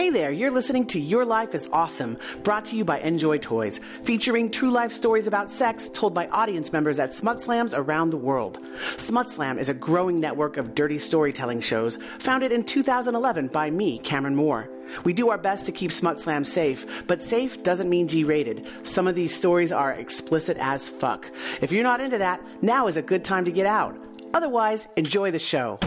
Hey there, you're listening to Your Life is Awesome, brought to you by Njoy Toys, featuring true life stories about sex told by audience members at Smut Slams around the world. Smut Slam is a growing network of dirty storytelling shows founded in 2011 by me, Cameron Moore. We do our best to keep Smut Slam safe, but safe doesn't mean G rated. Some of these stories are explicit as fuck. If you're not into that, now is a good time to get out. Otherwise, enjoy the show.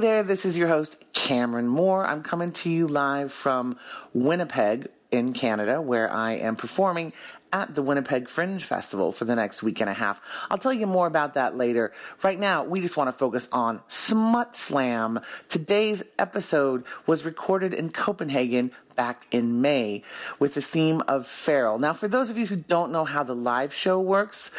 There, this is your host, Cameron Moore. I'm coming to you live from Winnipeg in Canada, where I am performing at the Winnipeg Fringe Festival for the next week and a half. I'll tell you more about that later. Right now, we just want to focus on Smut Slam. Today's episode was recorded in Copenhagen back in May with the theme of feral. Now, for those of you who don't know how the live show works,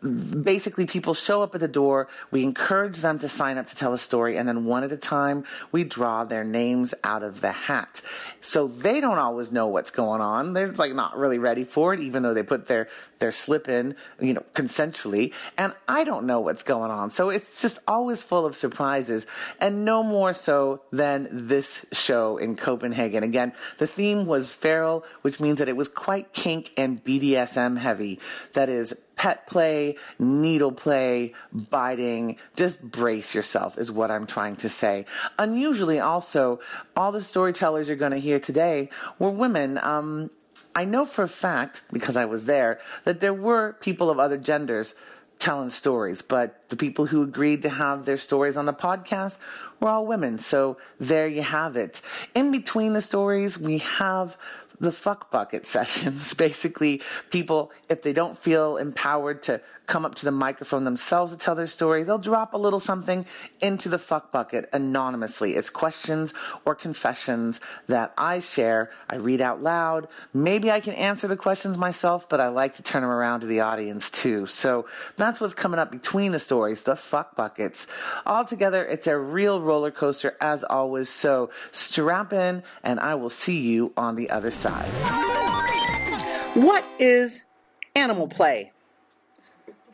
basically people show up at the door, we encourage them to sign up to tell a story, and then one at a time, we draw their names out of the hat. So they don't always know what's going on. They're like not really ready for it, even though they put their, their slip in, you know, consensually. And I don't know what's going on. So it's just always full of surprises and no more so than this show in Copenhagen. Again, the theme was feral, which means that it was quite kink and BDSM heavy. That is pet play, needle play, biting. Just brace yourself is what I'm trying to say. Unusually also, all the storytellers you're going to hear today were women. Um, I know for a fact, because I was there, that there were people of other genders telling stories, but the people who agreed to have their stories on the podcast were all women. So there you have it. In between the stories, we have the fuck bucket sessions. Basically, people, if they don't feel empowered to come up to the microphone themselves to tell their story, they'll drop a little something into the fuck bucket anonymously. It's questions or confessions that I share. I read out loud. Maybe I can answer the questions myself, but I like to turn them around to the audience too. So that's what's coming up between the stories, the fuck buckets. Altogether, it's a real roller coaster as always. So strap in and I will see you on the other side. What is animal play?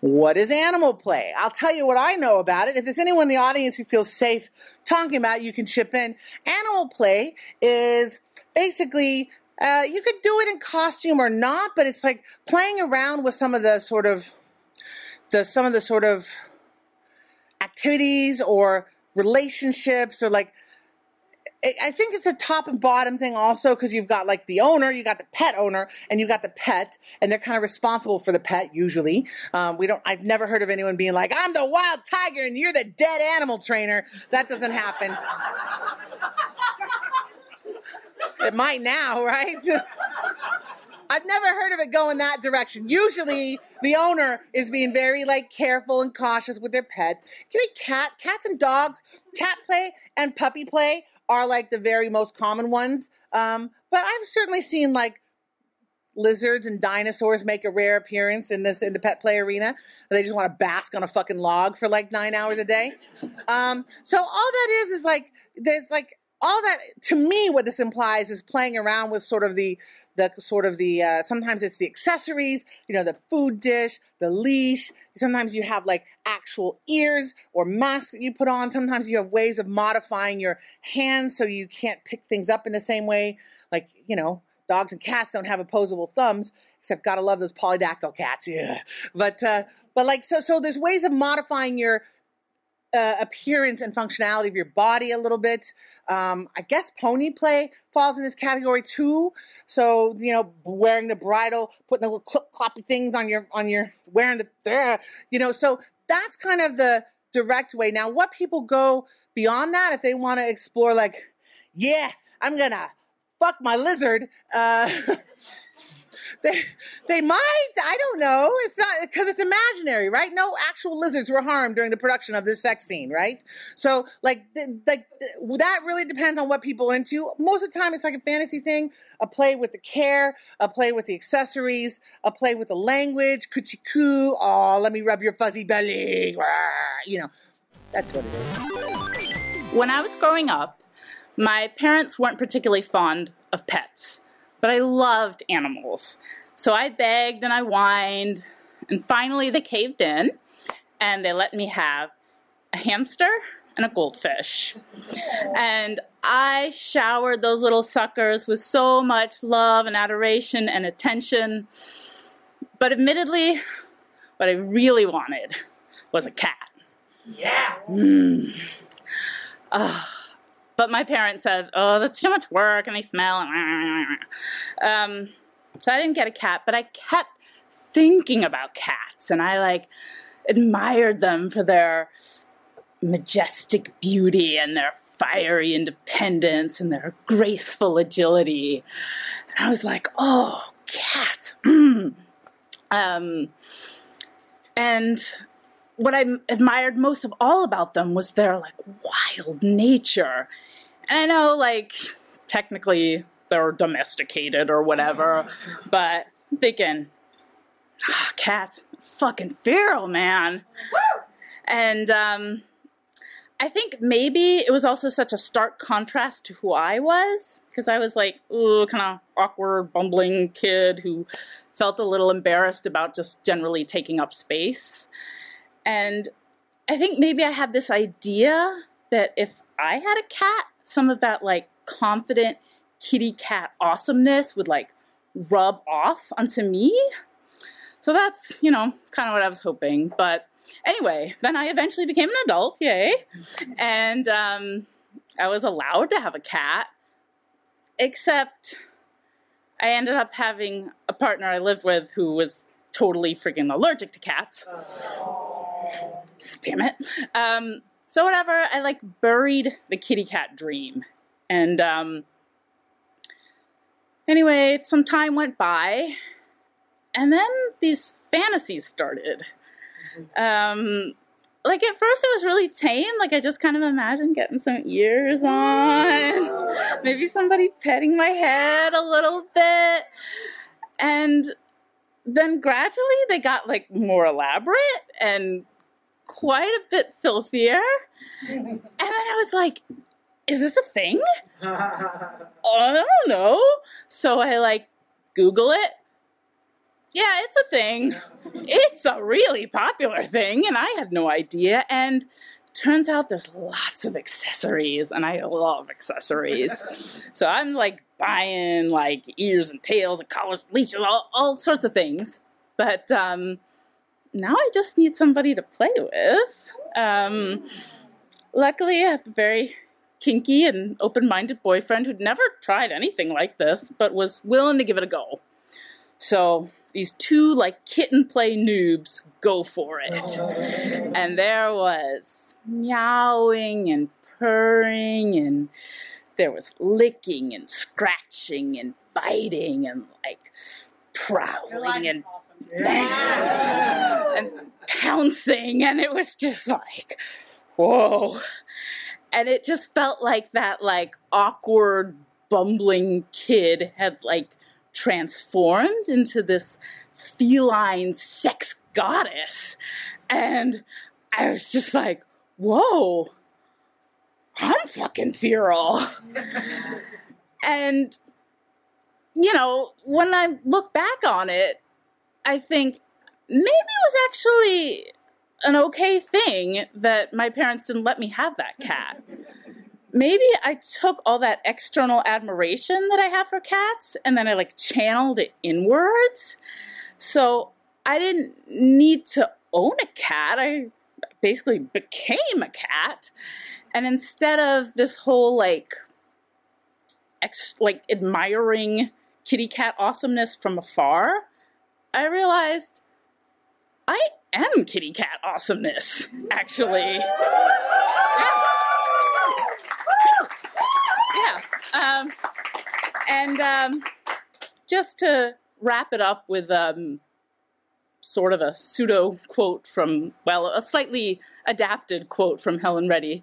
What is animal play? I'll tell you what I know about it. If there's anyone in the audience who feels safe talking about it, you can chip in. Animal play is basically uh, you could do it in costume or not, but it's like playing around with some of the sort of the some of the sort of activities or relationships or like I think it's a top and bottom thing also because you've got like the owner, you got the pet owner, and you got the pet, and they're kind of responsible for the pet usually. Um, we don't. I've never heard of anyone being like, "I'm the wild tiger and you're the dead animal trainer." That doesn't happen. it might now, right? I've never heard of it going that direction. Usually, the owner is being very like careful and cautious with their pet. Give me cat, cats and dogs, cat play and puppy play are like the very most common ones. Um, but I've certainly seen like lizards and dinosaurs make a rare appearance in this in the pet play arena. They just want to bask on a fucking log for like nine hours a day. Um, so all that is is like there's like all that to me what this implies is playing around with sort of the the sort of the uh, sometimes it's the accessories you know the food dish the leash. Sometimes you have like actual ears or masks that you put on. Sometimes you have ways of modifying your hands so you can't pick things up in the same way. Like you know dogs and cats don't have opposable thumbs except gotta love those polydactyl cats. Yeah but uh but like so so there's ways of modifying your uh, appearance and functionality of your body a little bit. Um, I guess pony play falls in this category too. So you know, wearing the bridle, putting the little clip cloppy things on your on your wearing the uh, you know. So that's kind of the direct way. Now, what people go beyond that if they want to explore, like, yeah, I'm gonna fuck my lizard. Uh, they they might. I don't know. It's not because it's imaginary, right? No actual lizards were harmed during the production of this sex scene, right? So like like that really depends on what people are into. Most of the time, it's like a fantasy thing. A play with the care, a play with the accessories, a play with the language. Coochie coo. Oh, let me rub your fuzzy belly. You know, that's what it is. When I was growing up, my parents weren't particularly fond of pets but I loved animals. So I begged and I whined, and finally they caved in and they let me have a hamster and a goldfish. And I showered those little suckers with so much love and adoration and attention. But admittedly, what I really wanted was a cat. Yeah. Mm. Ah. But my parents said, "Oh, that's too much work, and they smell." Um, so I didn't get a cat, but I kept thinking about cats, and I like admired them for their majestic beauty and their fiery independence and their graceful agility. And I was like, "Oh, cats." Um, and what I admired most of all about them was their like wild nature. And I know like technically they're domesticated or whatever, but I'm thinking, ah, cats, fucking feral, man. And um, I think maybe it was also such a stark contrast to who I was because I was like, ooh, kind of awkward, bumbling kid who felt a little embarrassed about just generally taking up space. And I think maybe I had this idea that if I had a cat, some of that like confident kitty cat awesomeness would like rub off onto me. So that's, you know, kind of what I was hoping. But anyway, then I eventually became an adult, yay. And um, I was allowed to have a cat, except I ended up having a partner I lived with who was totally freaking allergic to cats. Damn it. Um, so whatever, I like buried the kitty cat dream. And um, anyway, some time went by, and then these fantasies started. Um, like at first it was really tame. Like I just kind of imagined getting some ears on, maybe somebody petting my head a little bit, and then gradually they got like more elaborate and quite a bit filthier. And then I was like, is this a thing? I don't know. So I like Google it. Yeah, it's a thing. It's a really popular thing, and I had no idea. And turns out there's lots of accessories, and I love accessories. so I'm like buying like ears and tails and collars, leashes, all, all sorts of things. But um, now I just need somebody to play with. Um, luckily, I have a very kinky and open minded boyfriend who'd never tried anything like this, but was willing to give it a go. So these two like kitten play noobs go for it. And there was meowing and purring and there was licking and scratching and biting and like prowling and and pouncing and it was just like whoa. And it just felt like that like awkward bumbling kid had like transformed into this feline sex goddess. And i was just like whoa. I'm fucking feral. And you know when i look back on it I think maybe it was actually an okay thing that my parents didn't let me have that cat. Maybe I took all that external admiration that I have for cats and then I like channeled it inwards. So I didn't need to own a cat. I basically became a cat. And instead of this whole like ex- like admiring kitty cat awesomeness from afar, I realized I am kitty cat awesomeness, actually. Yeah. yeah. Um, and um, just to wrap it up with um, sort of a pseudo quote from, well, a slightly adapted quote from Helen Reddy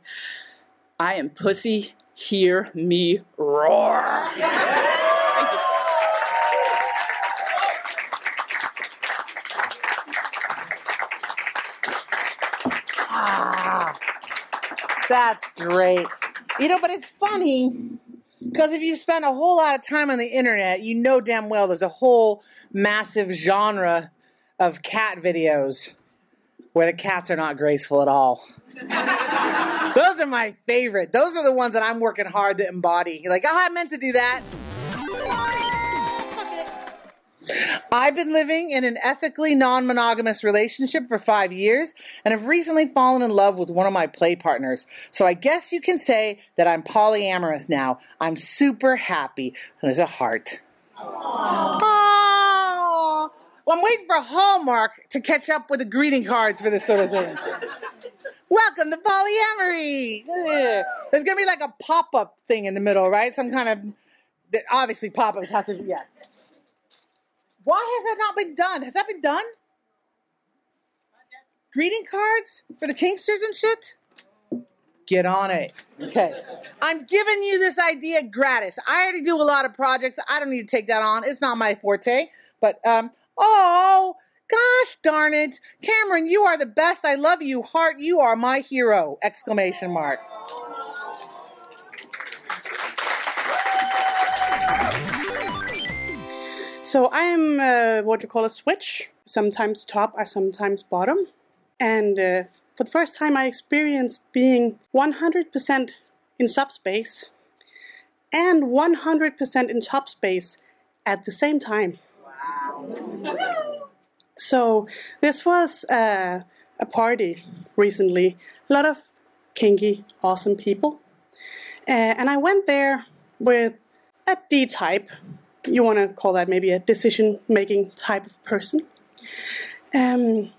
I am pussy, hear me roar. Thank that's great. You know, but it's funny Because if you spend a whole lot of time on the internet, you know damn well there's a whole massive genre of cat videos where the cats are not graceful at all. Those are my favorite. Those are the ones that I'm working hard to embody. Like, oh, I meant to do that. I've been living in an ethically non monogamous relationship for five years and have recently fallen in love with one of my play partners. So I guess you can say that I'm polyamorous now. I'm super happy. There's a heart. Aww. Well, I'm waiting for Hallmark to catch up with the greeting cards for this sort of thing. Welcome to polyamory. There's gonna be like a pop-up thing in the middle, right? Some kind of obviously pop-ups have to be yeah. Why has that not been done? Has that been done? Greeting cards for the kinksters and shit? Get on it. Okay. I'm giving you this idea gratis. I already do a lot of projects. I don't need to take that on. It's not my forte. But um oh gosh darn it. Cameron, you are the best. I love you. Heart, you are my hero. Exclamation mark. So I am uh, what you call a switch, sometimes top, I sometimes bottom. And uh, for the first time, I experienced being 100% in subspace and 100% in top space at the same time. Wow. so this was uh, a party recently. A lot of kinky, awesome people. Uh, and I went there with a D type. You want to call that maybe a decision making type of person. Um,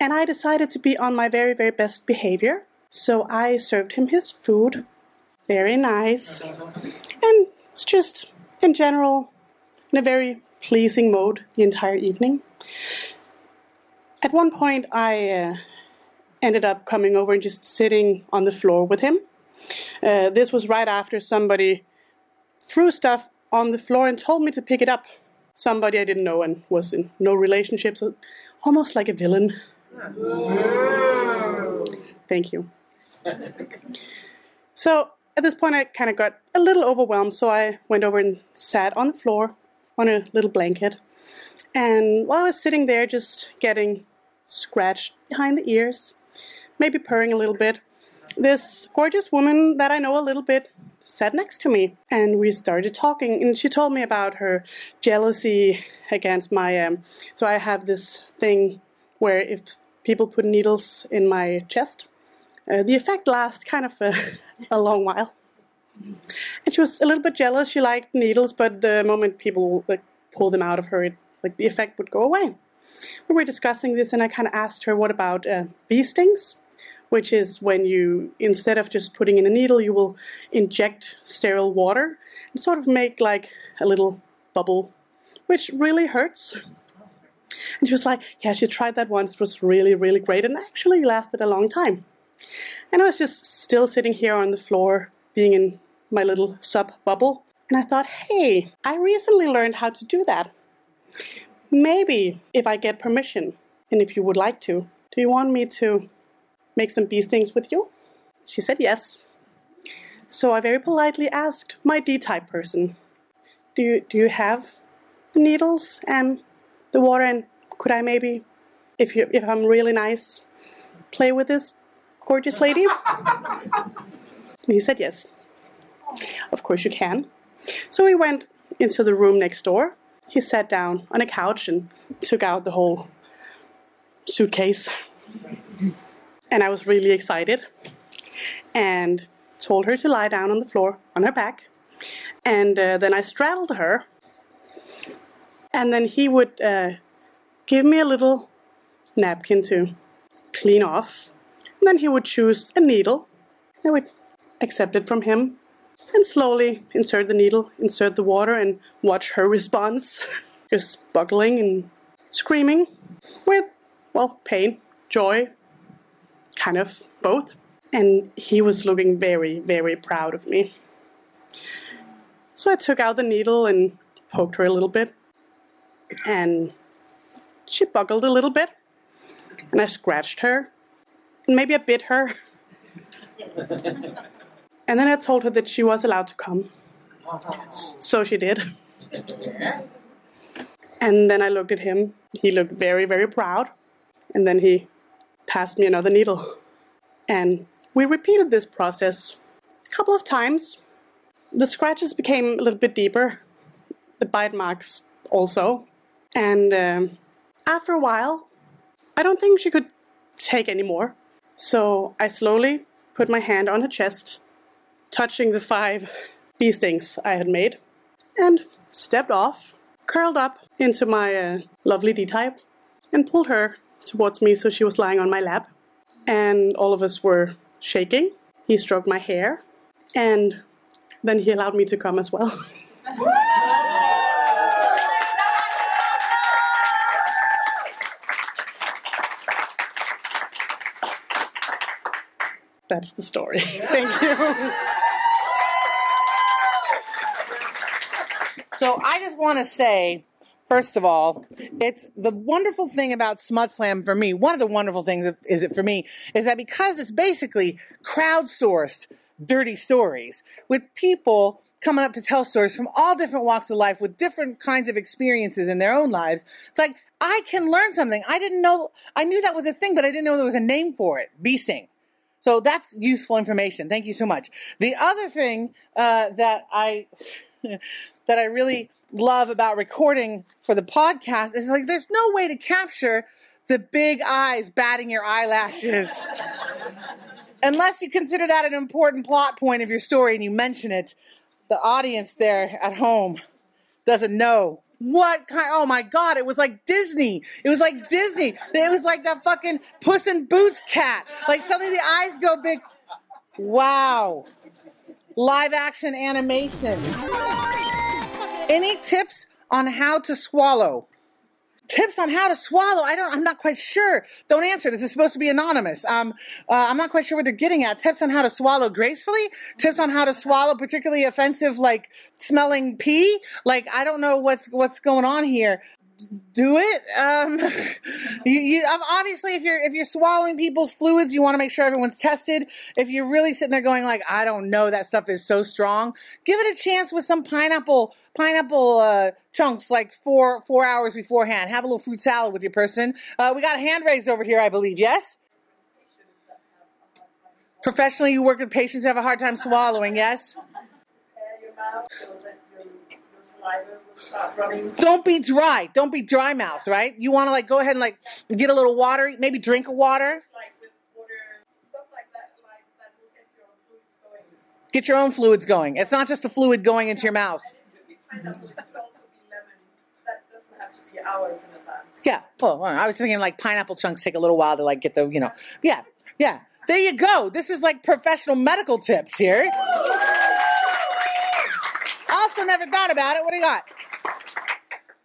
and I decided to be on my very, very best behavior. So I served him his food, very nice, and was just in general in a very pleasing mode the entire evening. At one point, I uh, ended up coming over and just sitting on the floor with him. Uh, this was right after somebody threw stuff on the floor and told me to pick it up. Somebody I didn't know and was in no relationship, so almost like a villain. Thank you. So at this point, I kind of got a little overwhelmed, so I went over and sat on the floor on a little blanket. And while I was sitting there, just getting scratched behind the ears, maybe purring a little bit, this gorgeous woman that I know a little bit sat next to me and we started talking and she told me about her jealousy against my um so I have this thing where if people put needles in my chest uh, the effect lasts kind of a, a long while. And she was a little bit jealous. She liked needles but the moment people like pull them out of her it, like the effect would go away. We were discussing this and I kind of asked her what about uh, bee stings which is when you, instead of just putting in a needle, you will inject sterile water and sort of make like a little bubble, which really hurts. And she was like, Yeah, she tried that once, it was really, really great, and actually lasted a long time. And I was just still sitting here on the floor, being in my little sub bubble, and I thought, Hey, I recently learned how to do that. Maybe if I get permission, and if you would like to, do you want me to make some bee stings with you? She said yes. So I very politely asked my D type person, do you, do you have needles and the water and could I maybe, if, you, if I'm really nice, play with this gorgeous lady? and he said yes. Of course you can. So we went into the room next door. He sat down on a couch and took out the whole suitcase and I was really excited and told her to lie down on the floor on her back. And uh, then I straddled her, and then he would uh, give me a little napkin to clean off. And then he would choose a needle. I would accept it from him and slowly insert the needle, insert the water, and watch her response. Just buckling and screaming with, well, pain, joy, kind of both. And he was looking very, very proud of me. So I took out the needle and poked her a little bit. And she buckled a little bit. And I scratched her. And maybe I bit her. and then I told her that she was allowed to come. So she did. And then I looked at him. He looked very, very proud. And then he passed me another needle. And we repeated this process a couple of times. The scratches became a little bit deeper, the bite marks also. And um, after a while, I don't think she could take any more. So I slowly put my hand on her chest, touching the five bee stings I had made, and stepped off, curled up into my uh, lovely D type, and pulled her towards me so she was lying on my lap. And all of us were shaking. He stroked my hair, and then he allowed me to come as well. That's the story. Thank you. So I just want to say, first of all, it's the wonderful thing about Smut Slam for me. One of the wonderful things is it for me is that because it's basically crowdsourced dirty stories with people coming up to tell stories from all different walks of life with different kinds of experiences in their own lives. It's like I can learn something. I didn't know. I knew that was a thing, but I didn't know there was a name for it. Bee sting. So that's useful information. Thank you so much. The other thing uh, that I that I really love about recording for the podcast is like there's no way to capture the big eyes batting your eyelashes. Unless you consider that an important plot point of your story and you mention it, the audience there at home doesn't know what kind oh my god it was like disney. It was like disney. It was like that fucking puss in boots cat. Like suddenly the eyes go big. Wow. Live action animation any tips on how to swallow? Tips on how to swallow? I don't i'm not quite sure. Don't answer. This is supposed to be anonymous. Um uh, i'm not quite sure what they're getting at. Tips on how to swallow gracefully? Tips on how to swallow particularly offensive like smelling pee? Like i don't know what's what's going on here do it? Um you, you obviously if you're if you're swallowing people's fluids you want to make sure everyone's tested. If you're really sitting there going like i don't know that stuff is so strong give it a chance with some pineapple pineapple uh chunks like four four hours beforehand. Have a little fruit salad with your person. Uh, we got a hand raised over here i believe yes? Professionally you work with patients who have a hard time swallowing yes running. don't be dry don't be dry mouth right you want to like go ahead and like get a little water maybe drink a water get your own fluids going it's not just the fluid going into your mouth. Yeah. Oh, well, I was thinking like pineapple chunks take a little while to like get the, you know. Yeah. Yeah. There you go. This is like professional medical tips here. Also never thought about it. What do you got?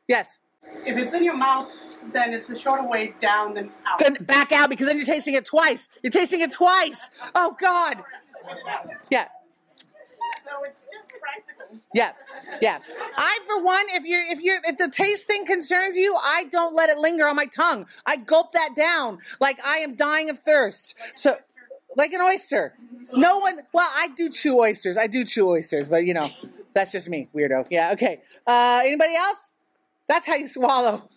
Yes. If it's in your mouth, then it's a shorter way down than out. Then back out because then you're tasting it twice. You're tasting it twice. Oh God. Yeah. So it's just practical. Yeah, yeah. I, for one, if you're if you're if the taste thing concerns you, I don't let it linger on my tongue. I gulp that down like I am dying of thirst. So, like an oyster. No one. Well, I do chew oysters. I do chew oysters, but you know, that's just me, weirdo. Yeah. Okay. Uh, anybody else? That's how you swallow.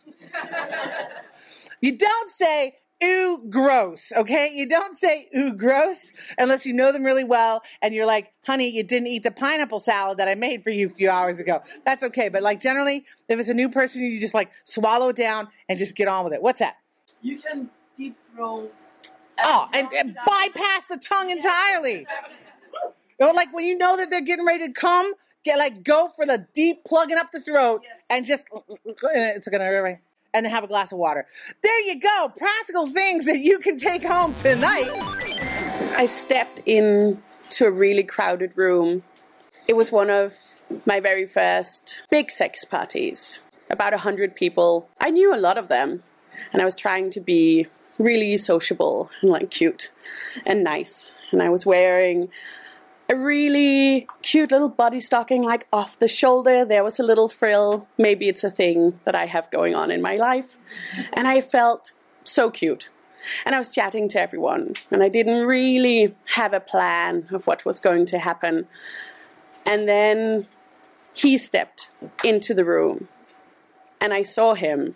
You don't say ooh gross, okay? You don't say ooh gross unless you know them really well and you're like, honey, you didn't eat the pineapple salad that I made for you a few hours ago. That's okay. But like generally, if it's a new person, you just like swallow it down and just get on with it. What's that? You can deep throw. Oh, and, and bypass the tongue entirely. Like when you know that they're getting ready to come, get like go for the deep plugging up the throat and just and it's gonna and then have a glass of water. There you go. Practical things that you can take home tonight. I stepped into a really crowded room. It was one of my very first big sex parties. About a hundred people. I knew a lot of them, and I was trying to be really sociable and like cute and nice. And I was wearing a really cute little body stocking, like off the shoulder. There was a little frill. Maybe it's a thing that I have going on in my life. And I felt so cute. And I was chatting to everyone, and I didn't really have a plan of what was going to happen. And then he stepped into the room and I saw him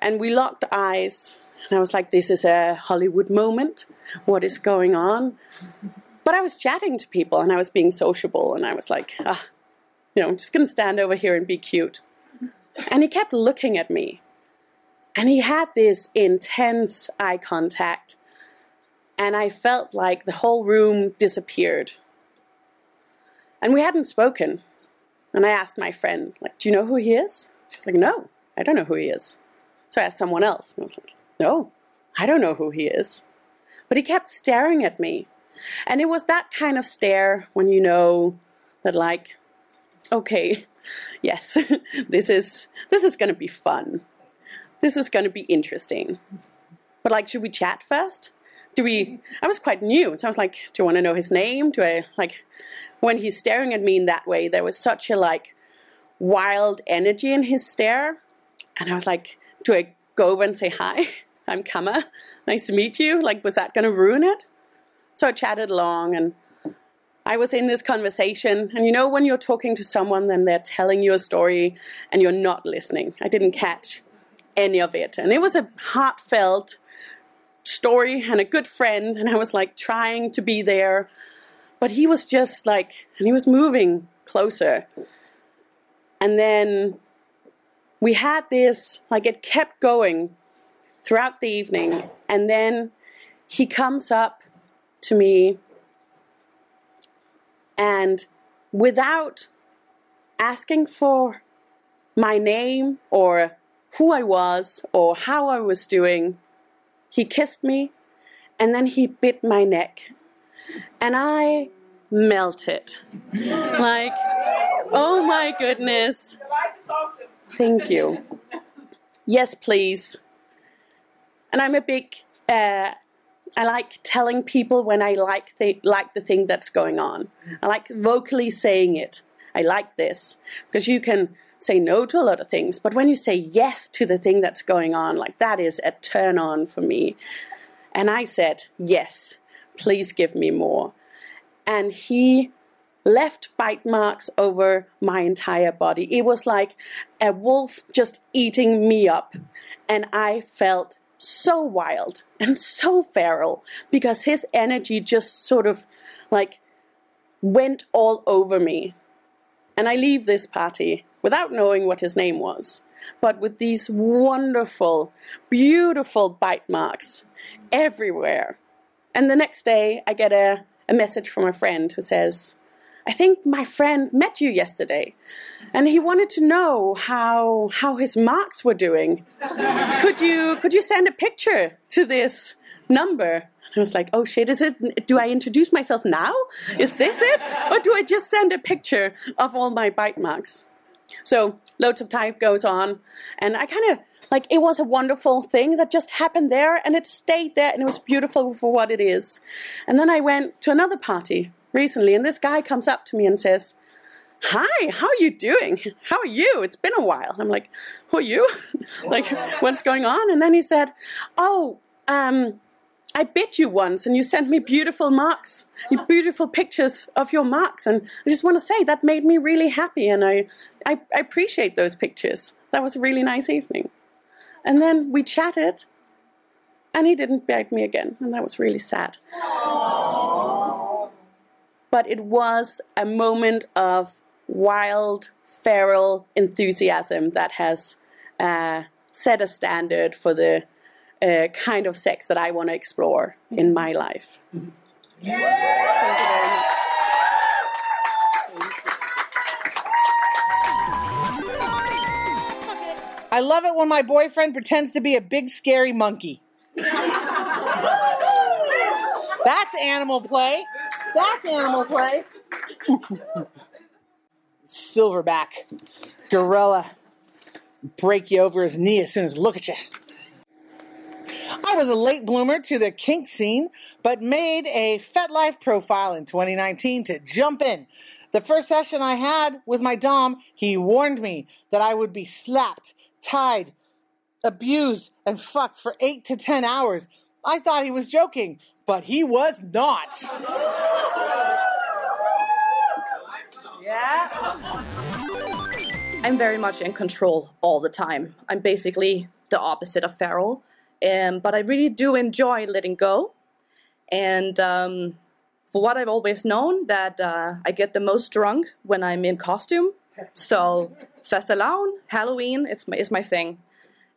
and we locked eyes and I was like, this is a Hollywood moment. What is going on? But I was chatting to people and I was being sociable and I was like, ah, you know, I'm just going to stand over here and be cute. And he kept looking at me. And he had this intense eye contact. And I felt like the whole room disappeared. And we hadn't spoken. And I asked my friend, like, do you know who he is? She's like, no, I don't know who he is. So I asked someone else. And I was like, no, I don't know who he is. But he kept staring at me. And it was that kind of stare when you know that, like, okay, yes, this is this is going to be fun. This is going to be interesting. But like, should we chat first? Do we? I was quite new, so I was like, do you want to know his name? Do I like? When he's staring at me in that way, there was such a like wild energy in his stare, and I was like, do I go over and say hi? I'm Kama. Nice to meet you. Like, was that going to ruin it? So I chatted along and I was in this conversation, and you know, when you're talking to someone, then they're telling you a story and you're not listening. I didn't catch any of it. And it was a heartfelt story and a good friend, and I was like trying to be there. But he was just like, and he was moving closer. And then we had this, like, it kept going throughout the evening. And then he comes up to me and without asking for my name or who I was or how I was doing, he kissed me and then he bit my neck. And I melted. like, oh my goodness. Your life is awesome. Thank you. Yes, please. And I'm a big. Uh, I like telling people when I like the like the thing that's going on. I like vocally saying it. I like this because you can say no to a lot of things, but when you say yes to the thing that's going on, like that is a turn on for me. And I said yes. Please give me more. And he left bite marks over my entire body. It was like a wolf just eating me up. And I felt so wild and so feral because his energy just sort of like went all over me. And I leave this party without knowing what his name was, but with these wonderful, beautiful bite marks everywhere. And the next day, I get a, a message from a friend who says, I think my friend met you yesterday, and he wanted to know how how his marks were doing. could you could you send a picture to this number? I was like, oh shit, is it? Do I introduce myself now? Is this it, or do I just send a picture of all my bite marks? So loads of time goes on, and I kind of like it was a wonderful thing that just happened there, and it stayed there, and it was beautiful for what it is. And then I went to another party recently, and this guy comes up to me and says, Hi, how are you doing? How are you? It's been a while. I'm like, Who are you? like, what's going on? And then he said, Oh, um, I bit you once and you sent me beautiful marks, beautiful pictures of your marks. And I just want to say that made me really happy and I, I, I appreciate those pictures. That was a really nice evening. And then we chatted and he didn't bite me again. And that was really sad but it was a moment of wild, feral enthusiasm that has uh, set a standard for the uh, kind of sex that I want to explore in my life. Thank you very. I love it when my boyfriend pretends to be a big scary monkey. That's animal play. That's animal play. Silverback gorilla break you over his knee as soon as look at you. I was a late bloomer to the kink scene, but made a FetLife profile in 2019 to jump in. The first session I had with my Dom, he warned me that I would be slapped, tied, abused, and fucked for eight to ten hours. I thought he was joking, but he was not. Yeah. I'm very much in control all the time. I'm basically the opposite of feral, um, but I really do enjoy letting go. And um, for what I've always known, that uh, I get the most drunk when I'm in costume. So Fastelavn, Halloween, it's my, is my thing.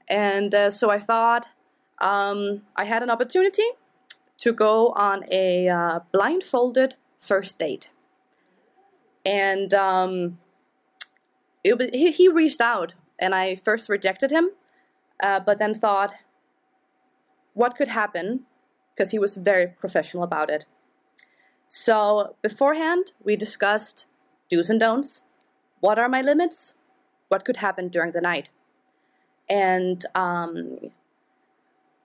And uh, so I thought um, I had an opportunity to go on a uh, blindfolded first date. And um, it, he, he reached out, and I first rejected him, uh, but then thought, what could happen? Because he was very professional about it. So beforehand, we discussed do's and don'ts. What are my limits? What could happen during the night? And um,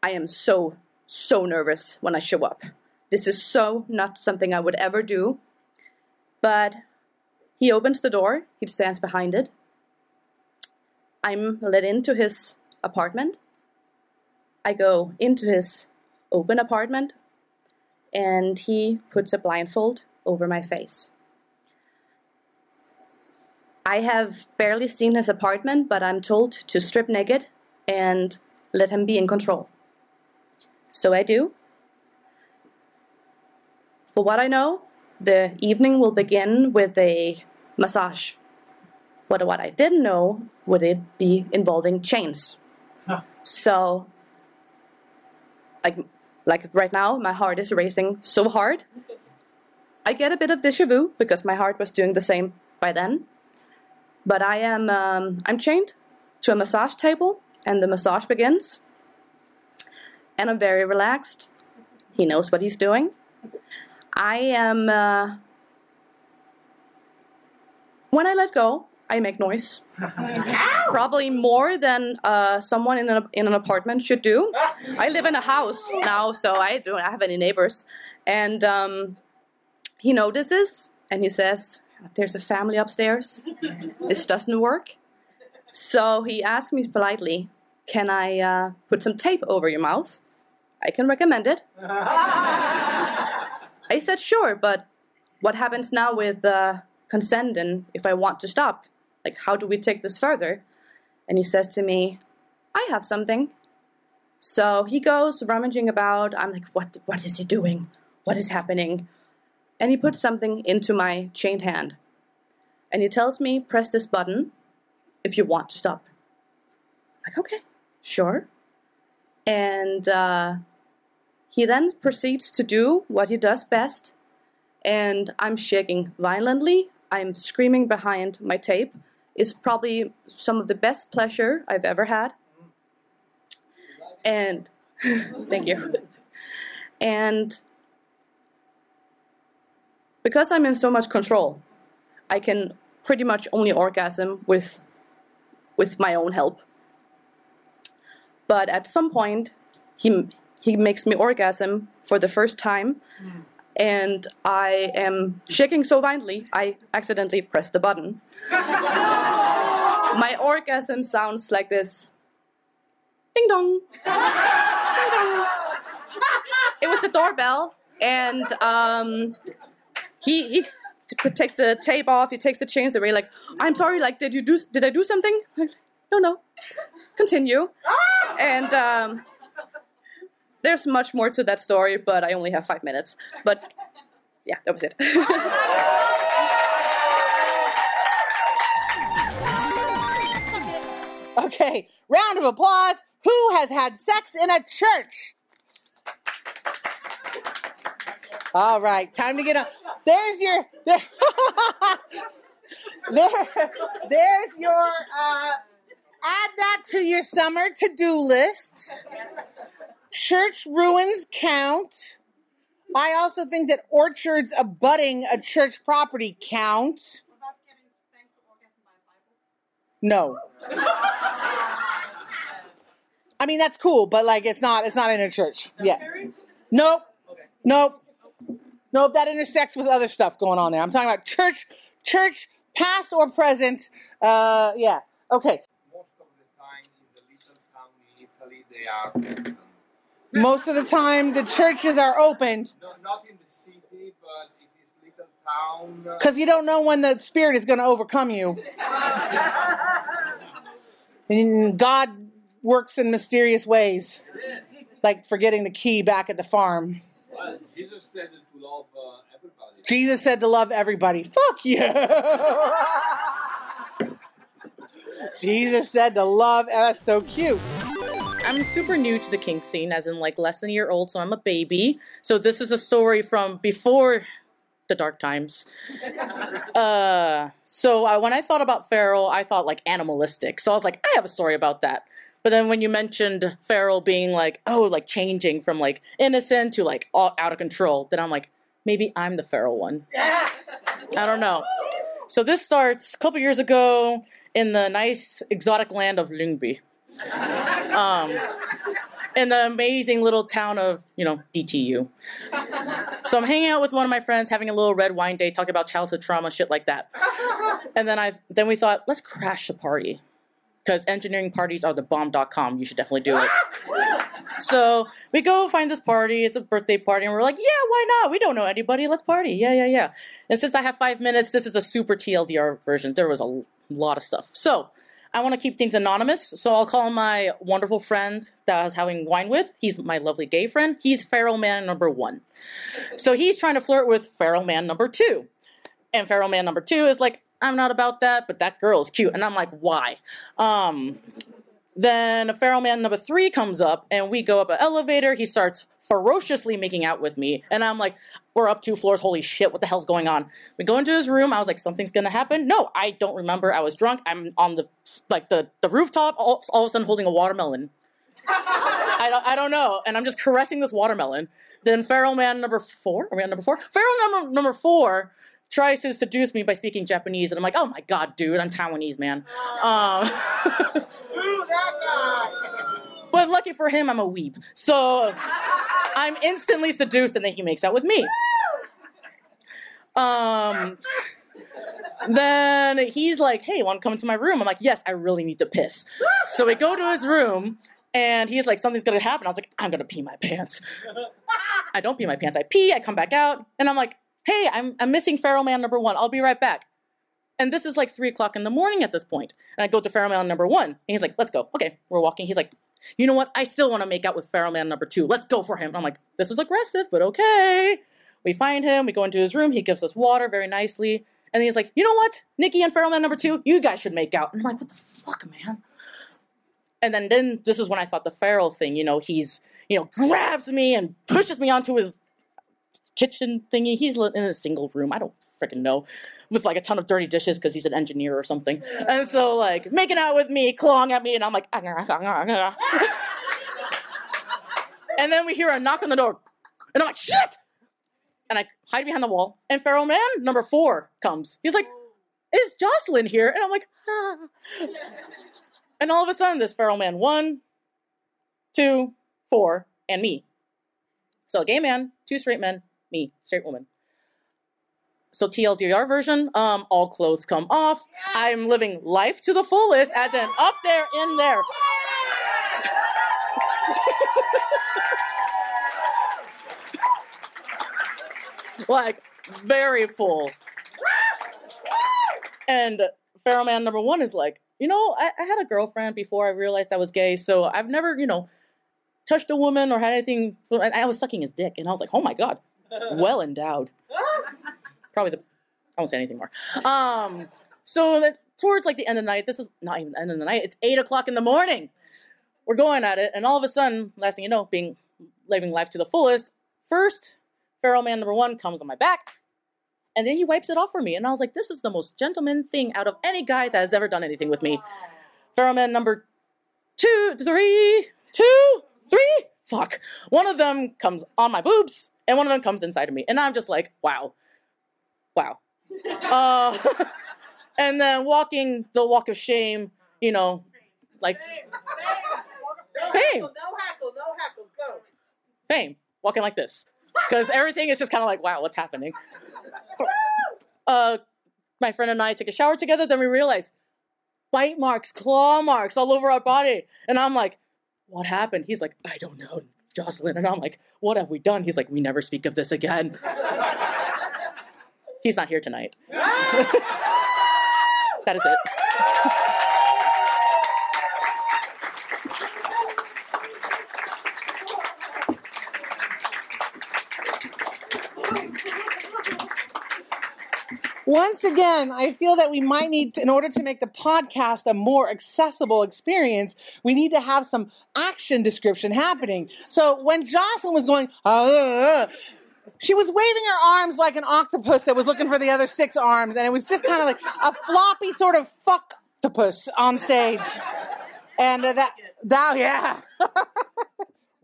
I am so, so nervous when I show up. This is so not something I would ever do. But he opens the door, he stands behind it. I'm let into his apartment. I go into his open apartment, and he puts a blindfold over my face. I have barely seen his apartment, but I'm told to strip naked and let him be in control. So I do. For what I know, the evening will begin with a massage. But what I didn't know would it be involving chains. So, like, like right now, my heart is racing so hard. I get a bit of déjà vu because my heart was doing the same by then. But I am um, I'm chained to a massage table, and the massage begins. And I'm very relaxed. He knows what he's doing. I am. Uh, when I let go, I make noise. Probably more than uh, someone in an, in an apartment should do. I live in a house now, so I don't have any neighbors. And um, he notices and he says, There's a family upstairs. This doesn't work. So he asks me politely, Can I uh, put some tape over your mouth? I can recommend it. I said, Sure, but what happens now with uh, consent and if I want to stop? Like, how do we take this further? And he says to me, I have something. So he goes rummaging about. I'm like, what, what is he doing? What is happening? And he puts something into my chained hand. And he tells me, press this button if you want to stop. I'm like, okay, sure. And uh, he then proceeds to do what he does best. And I'm shaking violently. I'm screaming behind my tape. It's probably some of the best pleasure I've ever had. And thank you. And because I'm in so much control, I can pretty much only orgasm with with my own help. But at some point, he he makes me orgasm for the first time, and I am shaking so violently I accidentally press the button. my orgasm sounds like this. Ding dong. Ding dong. It was the doorbell, and um, he he takes the tape off. He takes the chains away. Like, I'm sorry. Like, did you do? Did I do something? Like, no, no. Continue. And um, there's much more to that story, but I only have five minutes. But yeah, that was it. Okay, round of applause. Who has had sex in a church? All right, time to get on. There's your there, there there's your uh add that to your summer to-do list. Church ruins count. I also think that orchards abutting a church property count. No. I mean that's cool, but like it's not it's not in a church. Yeah. Nope. Nope. Nope, that intersects with other stuff going on there. I'm talking about church church past or present. Uh yeah. Okay. most of the time in the little town in Italy they are open. Most of the time the churches are opened. No, not in the city, but it is little town. uh, Because you don't know when the spirit is going to overcome you. And God works in mysterious ways, like forgetting the key back at the farm. Well, Jesus said to love uh, everybody. Jesus said to love everybody. Fuck you. Jesus said to love. That's so cute. I'm super new to the kink scene, as in like less than a year old, so I'm a baby. So this is a story from before the dark times. Uh, so I, when I thought about feral, I thought like animalistic. So I was like, I have a story about that. But then when you mentioned feral being like, oh, like changing from like innocent to like all out of control, then I'm like, maybe I'm the feral one. I don't know. So this starts a couple years ago in the nice exotic land of Lyngby um, in the amazing little town of, you know, DTU. So I'm hanging out with one of my friends, having a little red wine day, talking about childhood trauma, shit like that. And then I, then we thought, let's crash the party. Because engineering parties are the bomb.com. You should definitely do it. So we go find this party. It's a birthday party, and we're like, yeah, why not? We don't know anybody. Let's party. Yeah, yeah, yeah. And since I have five minutes, this is a super TLDR version. There was a lot of stuff. So I want to keep things anonymous, so I'll call my wonderful friend that I was having wine with. He's my lovely gay friend. He's feral man number one. So he's trying to flirt with feral man number two. And feral man number two is like, I'm not about that, but that girl is cute. And I'm like, why? Um, then feral man number three comes up, and we go up an elevator. He starts ferociously making out with me, and I'm like, we're up two floors. Holy shit, what the hell's going on? We go into his room. I was like, something's gonna happen. No, I don't remember. I was drunk. I'm on the like the the rooftop. All, all of a sudden, holding a watermelon. I don't, I don't know, and I'm just caressing this watermelon. Then feral man number four. Are we on number four? Feral number number four tries to seduce me by speaking Japanese, and I'm like, oh my god, dude, I'm Taiwanese, man. Um, but lucky for him, I'm a weeb. So I'm instantly seduced, and then he makes out with me. Um, then he's like, hey, want to come into my room? I'm like, yes, I really need to piss. So we go to his room, and he's like, something's gonna happen. I was like, I'm gonna pee my pants. I don't pee my pants. I pee. I come back out, and I'm like, hey, I'm I'm missing feral man number one. I'll be right back. And this is like three o'clock in the morning at this point. And I go to feral man number one, and he's like, let's go. Okay, we're walking. He's like, you know what? I still want to make out with feral man number two. Let's go for him. I'm like, this is aggressive, but okay. We find him. We go into his room. He gives us water very nicely. And he's like, you know what? Nikki and feral man number two, you guys should make out. And I'm like, what the fuck, man? And then, then this is when I thought the feral thing, you know, he's, you know, grabs me and pushes me onto his kitchen thingy. He's in a single room. I don't freaking know. With like a ton of dirty dishes because he's an engineer or something. And so, like, making out with me, clawing at me, and I'm like, "Ah, ah, ah, ah, ah." and then we hear a knock on the door. And I'm like, shit! And I hide behind the wall. And Feral Man number four comes. He's like, is Jocelyn here? And I'm like, ah. And all of a sudden, there's Feral Man one, two, four, and me. So a gay man, two straight men, me, straight woman. So TLDR version, um, all clothes come off. I'm living life to the fullest, as in up there, in there. like very full. And Feral Man number one is like, you know, I, I had a girlfriend before I realized I was gay, so I've never, you know, touched a woman or had anything. And I was sucking his dick, and I was like, oh my god, well endowed. Probably the. I won't say anything more. Um, so that, towards like the end of the night, this is not even the end of the night. It's eight o'clock in the morning. We're going at it, and all of a sudden, last thing you know, being living life to the fullest. First, feral man number one comes on my back, and then he wipes it off for me, and I was like, this is the most gentleman thing out of any guy that has ever done anything with me. Feral man number two, three, two, three. Fuck. One of them comes on my boobs, and one of them comes inside of me, and I'm just like, wow, wow. Uh, and then walking the walk of shame, you know, like fame, No hackle, no hackle, go. fame, walking like this, because everything is just kind of like, wow, what's happening? Uh, my friend and I took a shower together. Then we realized bite marks, claw marks all over our body, and I'm like, what happened? He's like, I don't know, Jocelyn, and I'm like, what have we done? He's like, we never speak of this again. He's not here tonight. that is it. Once again, I feel that we might need, to, in order to make the podcast a more accessible experience, we need to have some action description happening. So when Jocelyn was going, uh, she was waving her arms like an octopus that was looking for the other six arms, and it was just kind of like a floppy sort of fuck octopus on stage. And uh, that, that, yeah.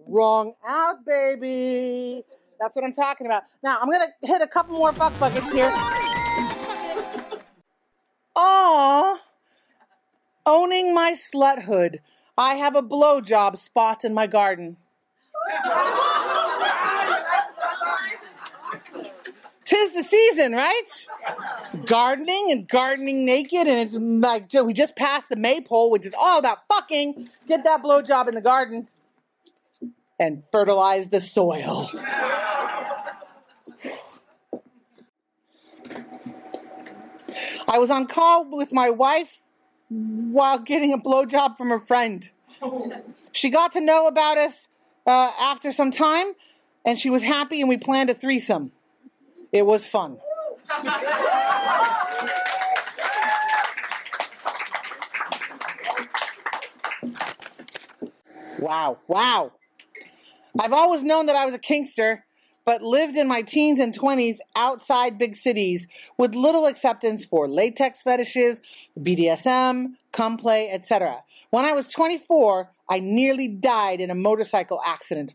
Wrong out, baby. That's what I'm talking about. Now, I'm going to hit a couple more fuck buckets here. Aw, owning my sluthood. I have a blowjob spot in my garden. Tis the season, right? It's gardening and gardening naked, and it's like we just passed the maypole, which is all about fucking. Get that blowjob in the garden and fertilize the soil. I was on call with my wife while getting a blowjob from her friend. She got to know about us uh, after some time, and she was happy, and we planned a threesome. It was fun. Wow, wow. I've always known that I was a kinkster, but lived in my teens and 20s outside big cities with little acceptance for latex fetishes, BDSM, cum play, etc. When I was 24, I nearly died in a motorcycle accident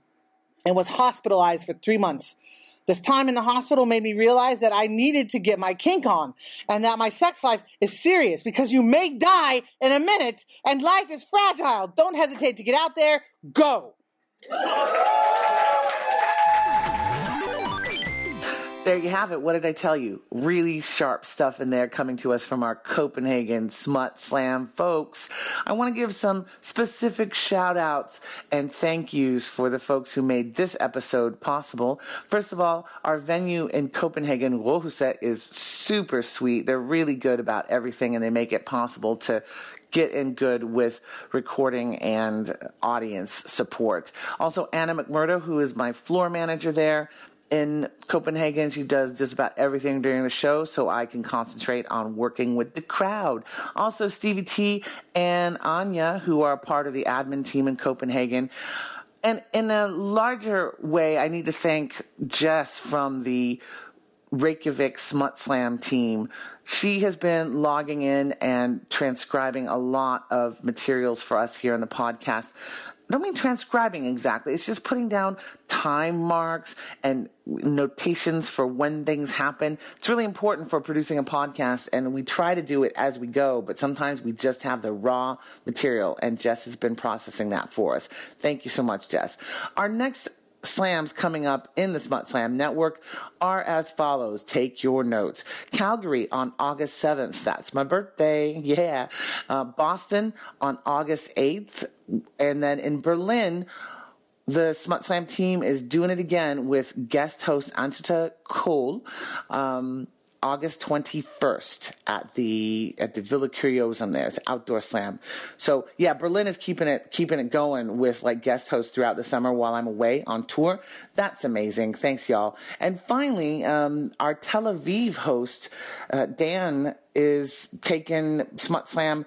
and was hospitalized for three months. This time in the hospital made me realize that I needed to get my kink on and that my sex life is serious because you may die in a minute and life is fragile. Don't hesitate to get out there. Go. There you have it. What did I tell you? Really sharp stuff in there coming to us from our Copenhagen Smut Slam folks. I want to give some specific shout outs and thank yous for the folks who made this episode possible. First of all, our venue in Copenhagen, Rådhuset, is super sweet. They're really good about everything and they make it possible to get in good with recording and audience support. Also, Anna McMurdo, who is my floor manager there, in Copenhagen. She does just about everything during the show, so I can concentrate on working with the crowd. Also, Stevie T and Anya, who are part of the admin team in Copenhagen. And in a larger way, I need to thank Jess from the Reykjavik Smut Slam team. She has been logging in and transcribing a lot of materials for us here on the podcast. I don't mean transcribing exactly. It's just putting down time marks and notations for when things happen. It's really important for producing a podcast, and we try to do it as we go, but sometimes we just have the raw material, and Jess has been processing that for us. Thank you so much, Jess. Our next slams coming up in the Smut Slam Network are as follows. Take your notes. Calgary on August 7th. That's my birthday. Yeah. Uh, Boston on August 8th. And then in Berlin, the Smut Slam team is doing it again with guest host Antita Cole. Um, August 21st at the at the Villa Curiosa there. It's outdoor slam. So yeah, Berlin is keeping it keeping it going with like guest hosts throughout the summer while I'm away on tour. That's amazing. Thanks y'all. And finally, um, our Tel Aviv host uh, Dan is taking Smut Slam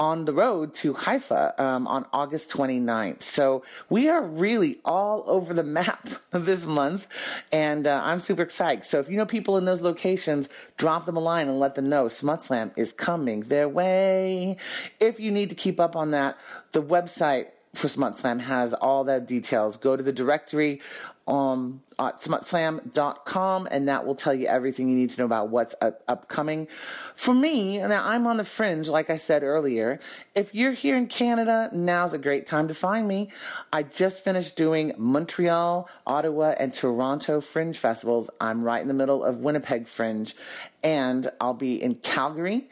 on the road to Haifa um, on August 29th. So we are really all over the map this month, and uh, I'm super excited. So if you know people in those locations, drop them a line and let them know Smut Slam is coming their way. If you need to keep up on that, the website for Smut Slam has all the details. Go to the directory um, at smutslam.com and that will tell you everything you need to know about what's up- upcoming. For me, now I'm on the fringe, like I said earlier. If you're here in Canada, now's a great time to find me. I just finished doing Montreal, Ottawa, and Toronto Fringe festivals. I'm right in the middle of Winnipeg Fringe, and I'll be in Calgary,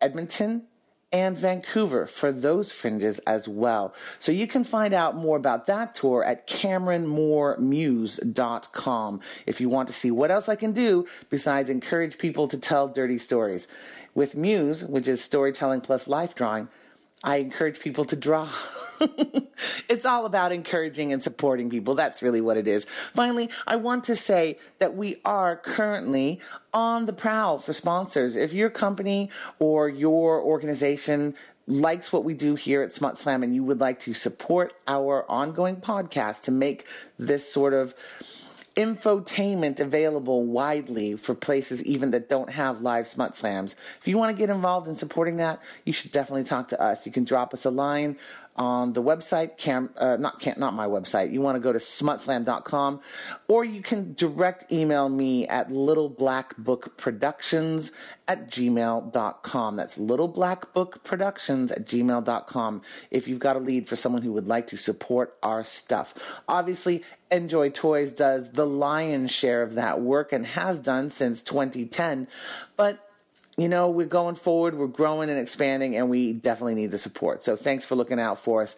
Edmonton, and Vancouver for those fringes as well. So you can find out more about that tour at CameronMooreMuse.com if you want to see what else I can do besides encourage people to tell dirty stories. With Muse, which is storytelling plus life drawing, I encourage people to draw. it's all about encouraging and supporting people. That's really what it is. Finally, I want to say that we are currently on the prowl for sponsors. If your company or your organization likes what we do here at Smut Slam and you would like to support our ongoing podcast to make this sort of infotainment available widely for places even that don't have live smut slams. If you want to get involved in supporting that, you should definitely talk to us. You can drop us a line on the website, cam, uh, not not my website. You want to go to smutslam.com or you can direct email me at littleblackbookproductions at gmail.com. That's littleblackbookproductions at gmail.com if you've got a lead for someone who would like to support our stuff. Obviously, Njoy Toys does the lion's share of that work and has done since 2010, but you know, we're going forward, we're growing and expanding, and we definitely need the support. So thanks for looking out for us.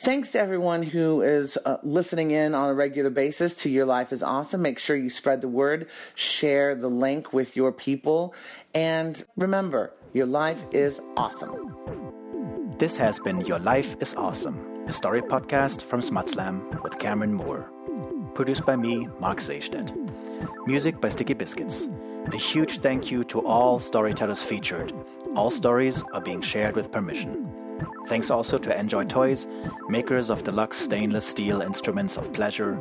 Thanks to everyone who is uh, listening in on a regular basis to Your Life is Awesome. Make sure you spread the word, share the link with your people, and remember, your life is awesome. This has been Your Life is Awesome, a story podcast from Smutslam with Cameron Moore. Produced by me, Mark Seistedt. Music by Sticky Biscuits. A huge thank you to all storytellers featured. All stories are being shared with permission. Thanks also to Njoy Toys, makers of deluxe stainless steel instruments of pleasure,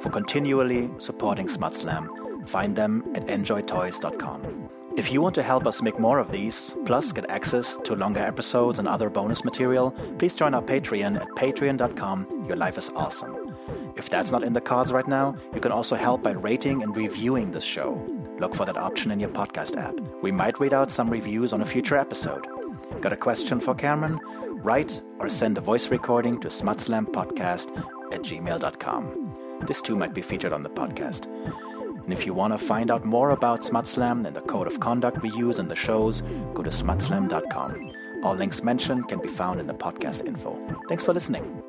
for continually supporting SmutSlam. Find them at njoytoys.com. If you want to help us make more of these, plus get access to longer episodes and other bonus material, please join our Patreon at patreon.com. Your life is awesome. If that's not in the cards right now, you can also help by rating and reviewing this show. Look for that option in your podcast app. We might read out some reviews on a future episode. Got a question for Cameron? Write or send a voice recording to smutslampodcast at gmail.com. This too might be featured on the podcast. And if you want to find out more about SmutSlam and the code of conduct we use in the shows, go to smutslam.com. All links mentioned can be found in the podcast info. Thanks for listening.